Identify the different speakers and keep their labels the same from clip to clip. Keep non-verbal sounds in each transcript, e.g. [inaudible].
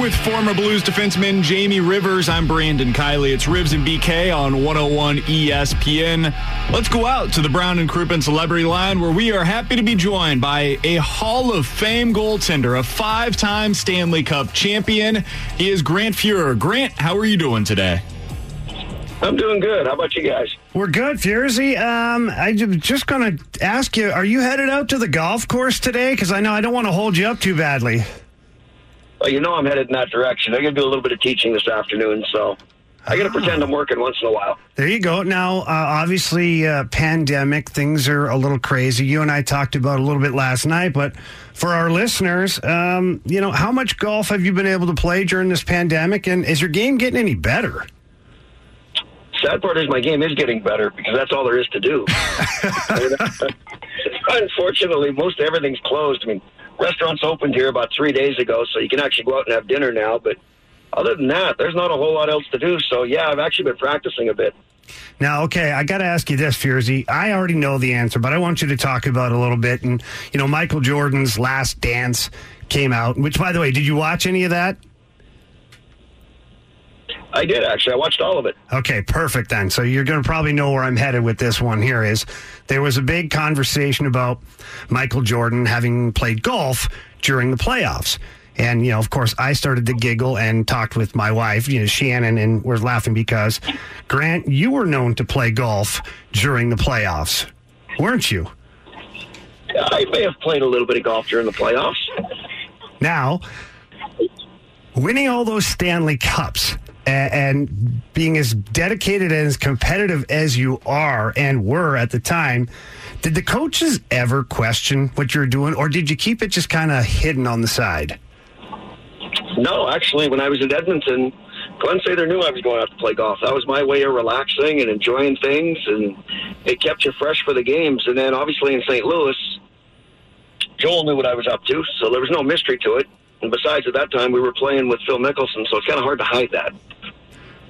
Speaker 1: With former Blues defenseman Jamie Rivers, I'm Brandon Kiley. It's Rivs and BK on 101 ESPN. Let's go out to the Brown and Crouppen Celebrity Line where we are happy to be joined by a Hall of Fame goaltender, a five time Stanley Cup champion. He is Grant Fuhr. Grant, how are you doing today?
Speaker 2: I'm doing good. How about you guys?
Speaker 3: We're good, Furzy. Um, I'm just going to ask you: Are you headed out to the golf course today? Because I know I don't want to hold you up too badly.
Speaker 2: Well, you know I'm headed in that direction. I'm going to do a little bit of teaching this afternoon, so I got to pretend I'm working once in a while.
Speaker 3: There you go. Now, uh, obviously, uh, pandemic things are a little crazy. You and I talked about a little bit last night, but for our listeners, um, you know, how much golf have you been able to play during this pandemic, and is your game getting any better?
Speaker 2: Sad part is my game is getting better because that's all there is to do. [laughs] [laughs] Unfortunately, most everything's closed. I mean, restaurants opened here about three days ago, so you can actually go out and have dinner now. But other than that, there's not a whole lot else to do. So yeah, I've actually been practicing a bit.
Speaker 3: Now, okay, I got to ask you this, Furzy. I already know the answer, but I want you to talk about a little bit. And you know, Michael Jordan's Last Dance came out. Which, by the way, did you watch any of that?
Speaker 2: I did actually. I watched all of it.
Speaker 3: Okay, perfect then. So you're going to probably know where I'm headed with this one here is there was a big conversation about Michael Jordan having played golf during the playoffs. And, you know, of course, I started to giggle and talked with my wife, you know, Shannon, and we're laughing because, Grant, you were known to play golf during the playoffs, weren't you?
Speaker 2: I may have played a little bit of golf during the playoffs.
Speaker 3: Now, winning all those Stanley Cups and being as dedicated and as competitive as you are and were at the time, did the coaches ever question what you're doing, or did you keep it just kind of hidden on the side?
Speaker 2: No, actually, when I was in Edmonton, Glen Sather knew I was going out to play golf. That was my way of relaxing and enjoying things, and it kept you fresh for the games. And then, obviously, in St. Louis, Joel knew what I was up to, so there was no mystery to it. And besides, at that time, we were playing with Phil Mickelson, so it's kind of hard to hide that.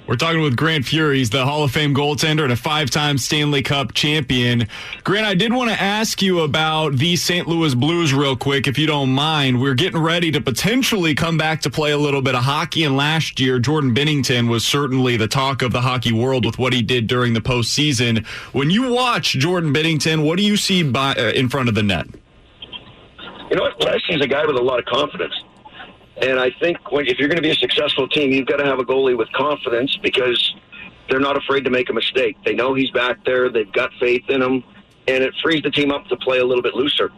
Speaker 1: We're talking with Grant Fuhr. He's the Hall of Fame goaltender and a five time Stanley Cup champion. Grant, I did want to ask you about the St. Louis Blues real quick, if you don't mind. We're getting ready to potentially come back to play a little bit of hockey. And last year, Jordan Binnington was certainly the talk of the hockey world with what he did during the postseason. When you watch Jordan Binnington, what do you see by, uh, in front of the net?
Speaker 2: You know what? See a guy with a lot of confidence. And I think when, if you're going to be a successful team, you've got to have a goalie with confidence because they're not afraid to make a mistake. They know he's back there. They've got faith in him, and it frees the team up to play a little bit looser.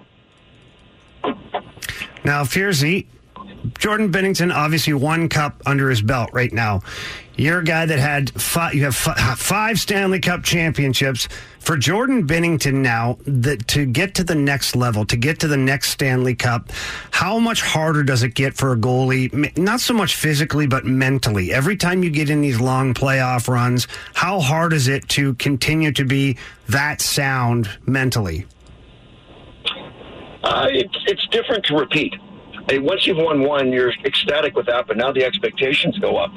Speaker 3: Now, Furzy, Jordan Binnington, obviously one cup under his belt right now. You're a guy that had five, you have five Stanley Cup championships. For Jordan Binnington now, that to get to the next level, to get to the next Stanley Cup, how much harder does it get for a goalie? Not so much physically, but mentally. Every time you get in these long playoff runs, how hard is it to continue to be that sound mentally?
Speaker 2: Uh, it's, it's different to repeat. Hey, once you've won one, you're ecstatic with that, but now the expectations go up.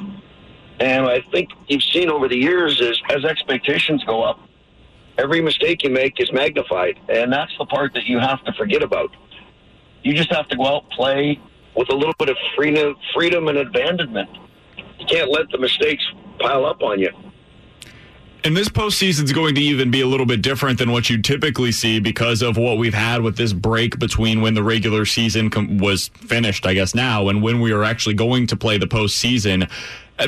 Speaker 2: And I think you've seen over the years is as expectations go up, every mistake you make is magnified, and that's the part that you have to forget about. You just have to go out play with a little bit of freedom, freedom and abandonment. You can't let the mistakes pile up on you.
Speaker 1: And this postseason is going to even be a little bit different than what you typically see because of what we've had with this break between when the regular season com- was finished, I guess now, and when we are actually going to play the postseason.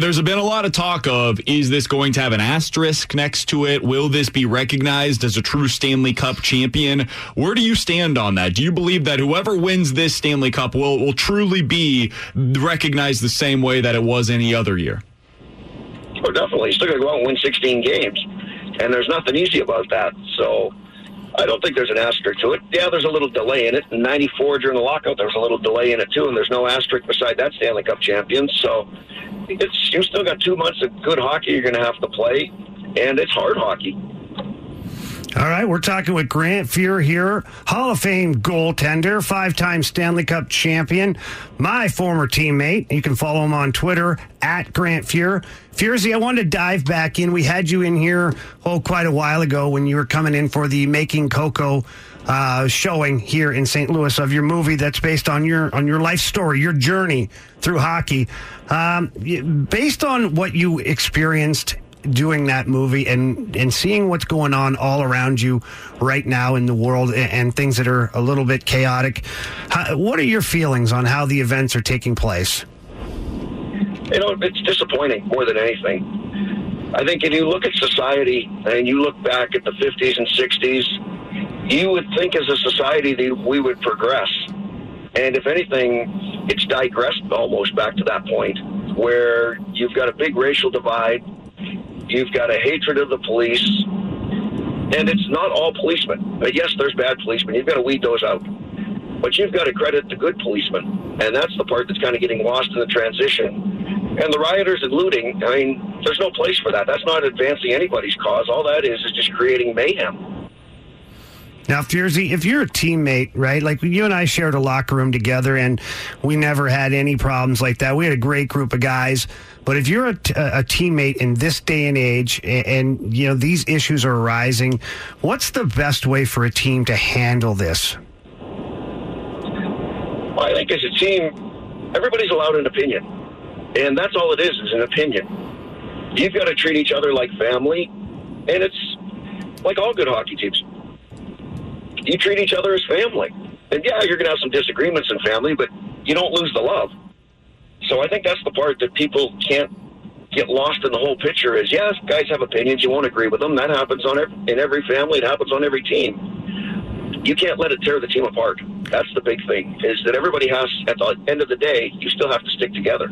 Speaker 1: There's been a lot of talk of is this going to have an asterisk next to it? Will this be recognized as a true Stanley Cup champion? Where do you stand on that? Do you believe that whoever wins this Stanley Cup will, will truly be recognized the same way that it was any other year?
Speaker 2: Oh, definitely. Still going to go out and win 16 games. And there's nothing easy about that. So I don't think there's an asterisk to it. Yeah, there's a little delay in it. In 94, during the lockout, there was a little delay in it, too. And there's no asterisk beside that Stanley Cup champion. So it's you still got two months of good hockey you're going to have to play, and it's hard hockey.
Speaker 3: All right, we're talking with Grant Fuhr here, Hall of Fame goaltender, five time Stanley Cup champion, my former teammate. You can follow him on Twitter at Grant Fuhr. Furzy, I wanted to dive back in. We had you in here, oh, quite a while ago when you were coming in for the Making Coco uh, showing here in St. Louis of your movie that's based on your on your life story, your journey through hockey. Um, based on what you experienced doing that movie and and seeing what's going on all around you right now in the world and, and things that are a little bit chaotic. How, what are your feelings on how the events are taking place?
Speaker 2: You know, it's disappointing more than anything. I think if you look at society and you look back at the 50s and 60s, you would think as a society that we would progress. And if anything, it's digressed almost back to that point where you've got a big racial divide You've got a hatred of the police. And it's not all policemen. But yes, there's bad policemen. You've got to weed those out. But you've got to credit the good policemen. And that's the part that's kind of getting lost in the transition. And the rioters and looting, I mean, there's no place for that. That's not advancing anybody's cause. All that is is just creating mayhem.
Speaker 3: Now, Furzy, if you're a teammate, right? Like you and I shared a locker room together, and we never had any problems like that. We had a great group of guys. But if you're a, a teammate in this day and age, and, and you know these issues are arising, what's the best way for a team to handle this?
Speaker 2: Well, I think as a team, everybody's allowed an opinion, and that's all it is is an opinion. You've got to treat each other like family, and it's like all good hockey teams you treat each other as family. And yeah, you're going to have some disagreements in family, but you don't lose the love. So I think that's the part that people can't get lost in the whole picture is yes, guys have opinions. You won't agree with them. That happens on every, in every family. It happens on every team. You can't let it tear the team apart. That's the big thing is that everybody has, at the end of the day, you still have to stick together.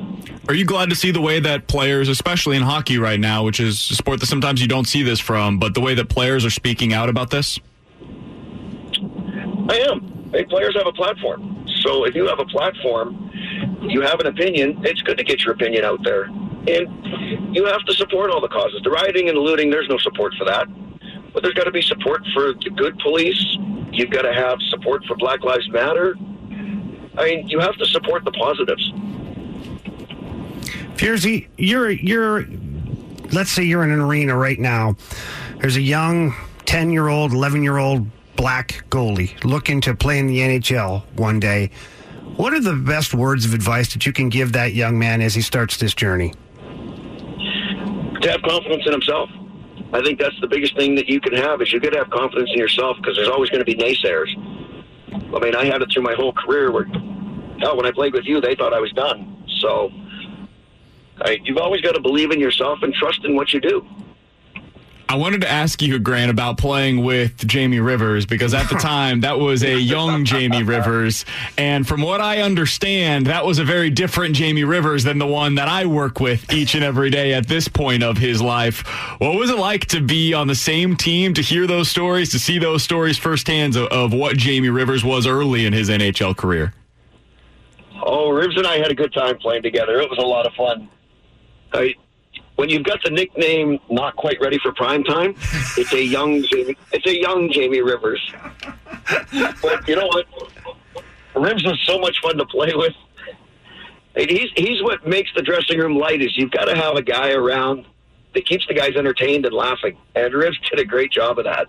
Speaker 1: Are you glad to see the way that players, especially in hockey right now, which is a sport that sometimes you don't see this from, but the way that players are speaking out about this?
Speaker 2: I am. Hey, players have a platform. So if you have a platform, you have an opinion, it's good to get your opinion out there. And you have to support all the causes. The rioting and the looting, there's no support for that. But there's got to be support for the good police. You've got to have support for Black Lives Matter. I mean, you have to support the positives.
Speaker 3: Furzy, you're you're let's say you're in an arena right now. There's a young 10 year old, 11 year old black goalie looking to play in the NHL one day. What are the best words of advice that you can give that young man as he starts this journey?
Speaker 2: To have confidence in himself. I think that's the biggest thing that you can have is you got to have confidence in yourself because there's always going to be naysayers. I mean, I had it through my whole career where, hell, when I played with you, they thought I was done. So I, you've always got to believe in yourself and trust in what you do.
Speaker 1: I wanted to ask you, Grant, about playing with Jamie Rivers because at the [laughs] time that was a young Jamie Rivers. And from what I understand, that was a very different Jamie Rivers than the one that I work with each and every day at this point of his life. What was it like to be on the same team, to hear those stories, to see those stories firsthand of, of what Jamie Rivers was early in his NHL career?
Speaker 2: Oh, Rivers and I had a good time playing together. It was a lot of fun. I, when you've got the nickname "not quite ready for prime time," it's a young Jamie, it's a young Jamie Rivers. but you know what? Rivers was so much fun to play with. He's he's what makes the dressing room light. Is you've got to have a guy around that keeps the guys entertained and laughing. And Rivers did a great job of that.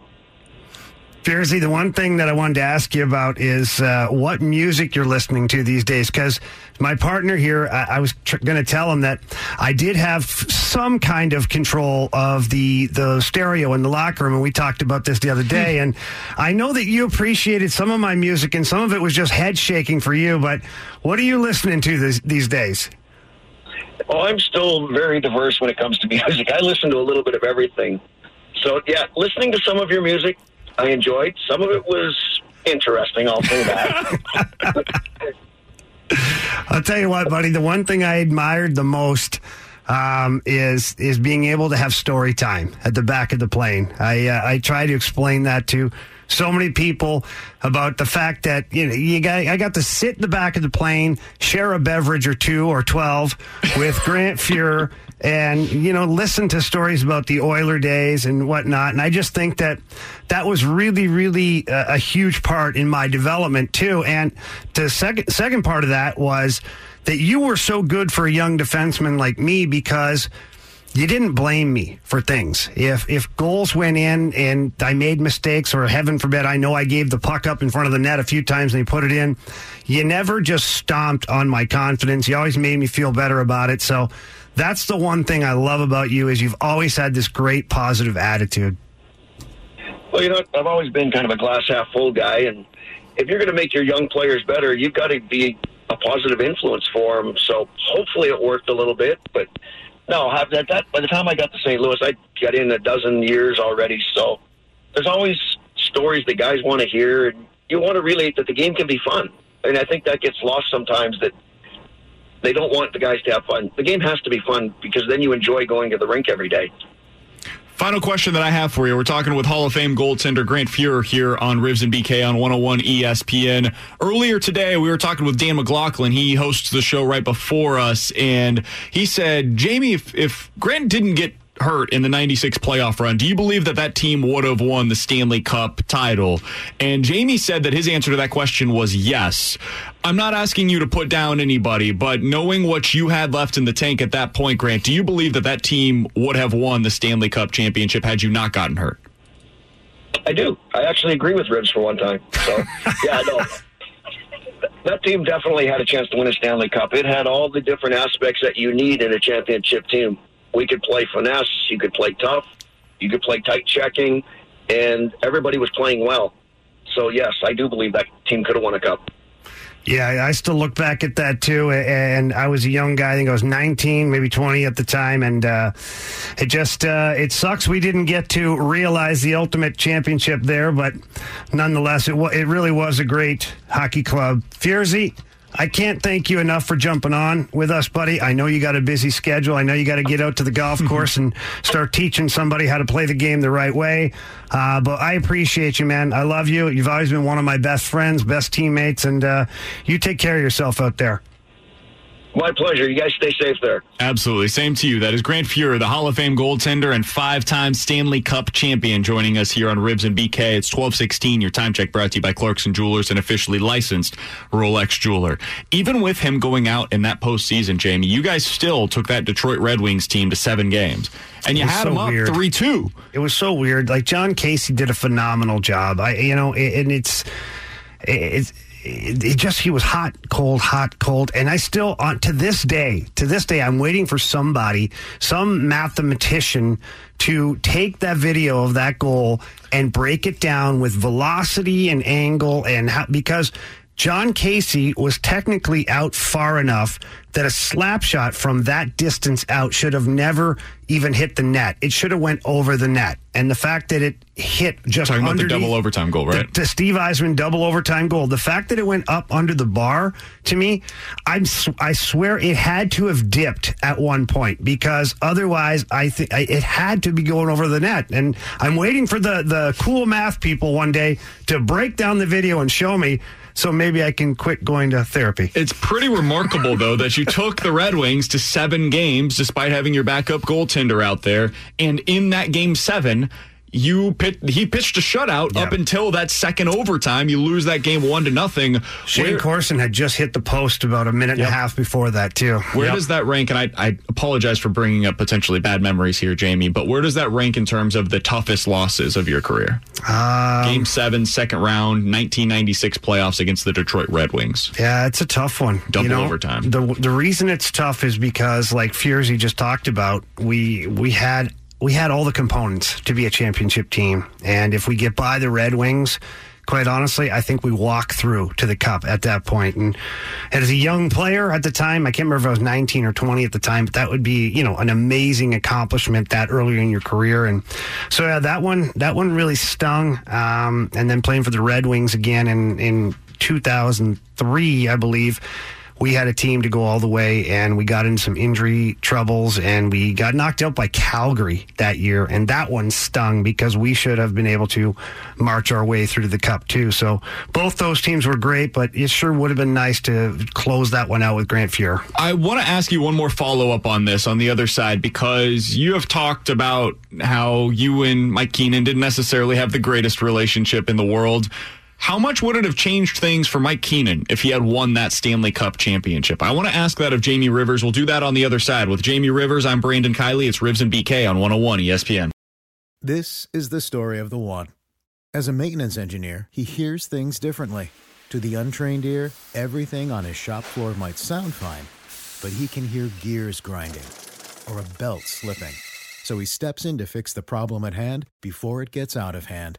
Speaker 3: Jersey, the one thing that I wanted to ask you about is uh, what music you're listening to these days. Because my partner here, I, I was tr- going to tell him that I did have some kind of control of the the stereo in the locker room, and we talked about this the other day. and I know that you appreciated some of my music, and some of it was just head shaking for you. But what are you listening to this, these days?
Speaker 2: Well, I'm still very diverse when it comes to [laughs] music. I listen to a little bit of everything. So, yeah, listening to some of your music, I enjoyed. Some of it was interesting, I'll say that. [laughs]
Speaker 3: I'll tell you what, buddy. The one thing I admired the most um, is is being able to have story time at the back of the plane. I uh, I try to explain that to so many people about the fact that you know you got I got to sit in the back of the plane, share a beverage or two or twelve with Grant Fuhr, and you know listen to stories about the Oiler days and whatnot. And I just think that that was really really a, a huge part in my development too. And the second second part of that was that you were so good for a young defenseman like me because you didn't blame me for things. If if goals went in and I made mistakes, or heaven forbid, I know I gave the puck up in front of the net a few times and they put it in, you never just stomped on my confidence. You always made me feel better about it. So that's the one thing I love about you is you've always had this great positive attitude.
Speaker 2: well, you know, I've always been kind of a glass half full guy, and if you're going to make your young players better, you've got to be a positive influence for them. So hopefully it worked a little bit, but no, have that, that by the time I got to St. Louis, I got in a dozen years already. So there's always stories that guys want to hear, and you want to relate that the game can be fun. And I think that gets lost sometimes that they don't want the guys to have fun. The game has to be fun because then you enjoy going to the rink every day.
Speaker 1: Final question that I have for you. We're talking with Hall of Fame goaltender Grant Fuhr here on Rivs and BK on 101 ESPN. Earlier today, we were talking with Dan McLaughlin. He hosts the show right before us, and he said, Jamie, if, if Grant didn't get hurt in the 96 playoff run, do you believe that that team would have won the Stanley Cup title? And Jamie said that his answer to that question was yes. I'm not asking you to put down anybody, but knowing what you had left in the tank at that point, Grant, do you believe that that team would have won the Stanley Cup championship had you not gotten hurt?
Speaker 2: I do. I actually agree with Rivs for one time. So, [laughs] yeah, no. That team definitely had a chance to win a Stanley Cup. It had all the different aspects that you need in a championship team. We could play finesse, you could play tough, you could play tight checking, and everybody was playing well. So, yes, I do believe that team could have won a cup.
Speaker 3: Yeah, I still look back at that too, and I was a young guy. I think I was 19, maybe 20 at the time, and uh, it just uh, it sucks we didn't get to realize the ultimate championship there. But nonetheless, it wa- it really was a great hockey club. Furzy, I can't thank you enough for jumping on with us, buddy. I know you got a busy schedule. I know you got to get out to the golf course and start teaching somebody how to play the game the right way. Uh, but I appreciate you, man. I love you. You've always been one of my best friends, best teammates, and uh, you take care of yourself out there.
Speaker 2: My pleasure. You guys stay safe there.
Speaker 1: Absolutely. Same to you. That is Grant Fuhr, the Hall of Fame goaltender and five time Stanley Cup champion, joining us here on Rivs and BK. It's 1216. Your time check brought to you by Clarkson Jewelers, an officially licensed Rolex jeweler. Even with him going out in that postseason, Jamie, you guys still took that Detroit Red Wings team to seven games. And you had
Speaker 3: so
Speaker 1: them up
Speaker 3: weird.
Speaker 1: 3 2.
Speaker 3: It was so weird. Like Jon Casey did a phenomenal job. I, you know, and it's, it's, it, it just he was hot, cold, hot, cold, and I still on to this day, to this day, I'm waiting for somebody, some mathematician, to take that video of that goal and break it down with velocity and angle and how because. Jon Casey was technically out far enough that a slap shot from that distance out should have never even hit the net. It should have went over the net. And the fact that it hit just
Speaker 1: Talking about the double overtime goal, right?
Speaker 3: the, the Steve Yzerman double overtime goal. The fact that it went up under the bar to me, I'm I swear it had to have dipped at one point because otherwise I think it had to be going over the net. And I'm waiting for the the cool math people one day to break down the video and show me. So maybe I can quit going to therapy.
Speaker 1: It's pretty remarkable, though, that you took the Red Wings to seven games despite having your backup goaltender out there. And in that game seven, you pit, he pitched a shutout
Speaker 3: Yeah.
Speaker 1: up until that second overtime. You lose that game one to nothing.
Speaker 3: Shayne
Speaker 1: Where-
Speaker 3: Corson had just hit the post about a minute and a half before that, too.
Speaker 1: Where
Speaker 3: Yep.
Speaker 1: does that rank? And I, I apologize for bringing up potentially bad memories here, Jamie, but where does that rank in terms of the toughest losses of your career?
Speaker 3: Um,
Speaker 1: Game seven, second round, 1996 playoffs against the Detroit Red Wings.
Speaker 3: Yeah, it's a tough one.
Speaker 1: Double
Speaker 3: you know,
Speaker 1: overtime.
Speaker 3: The the reason it's tough is because, like Furzy just talked about, we we had we had all the components to be a championship team, and if we get by the Red Wings. Quite honestly, I think we walk through to the cup at that point. And as a young player at the time, I can't remember if I was 19 or 20 at the time, but that would be, you know, an amazing accomplishment that earlier in your career. And so, yeah, that one, that one really stung. Um, and then playing for the Red Wings again in, in 2003, I believe. We had a team to go all the way, and we got in some injury troubles, and we got knocked out by Calgary that year, and that one stung because we should have been able to march our way through to the Cup too. So both those teams were great, but it sure would have been nice to close that one out with Grant Fuhr.
Speaker 1: I want to ask you one more follow up on this on the other side because you have talked about how you and Mike Keenan didn't necessarily have the greatest relationship in the world. How much would it have changed things for Mike Keenan if he had won that Stanley Cup championship? I want to ask that of Jamie Rivers. We'll do that on the other side. With Jamie Rivers, I'm Brandon Kiley. It's Rivs and BK on 101 ESPN.
Speaker 4: This is the story of the one. As a maintenance engineer, he hears things differently. To the untrained ear, everything on his shop floor might sound fine, but he can hear gears grinding or a belt slipping. So he steps in to fix the problem at hand before it gets out of hand.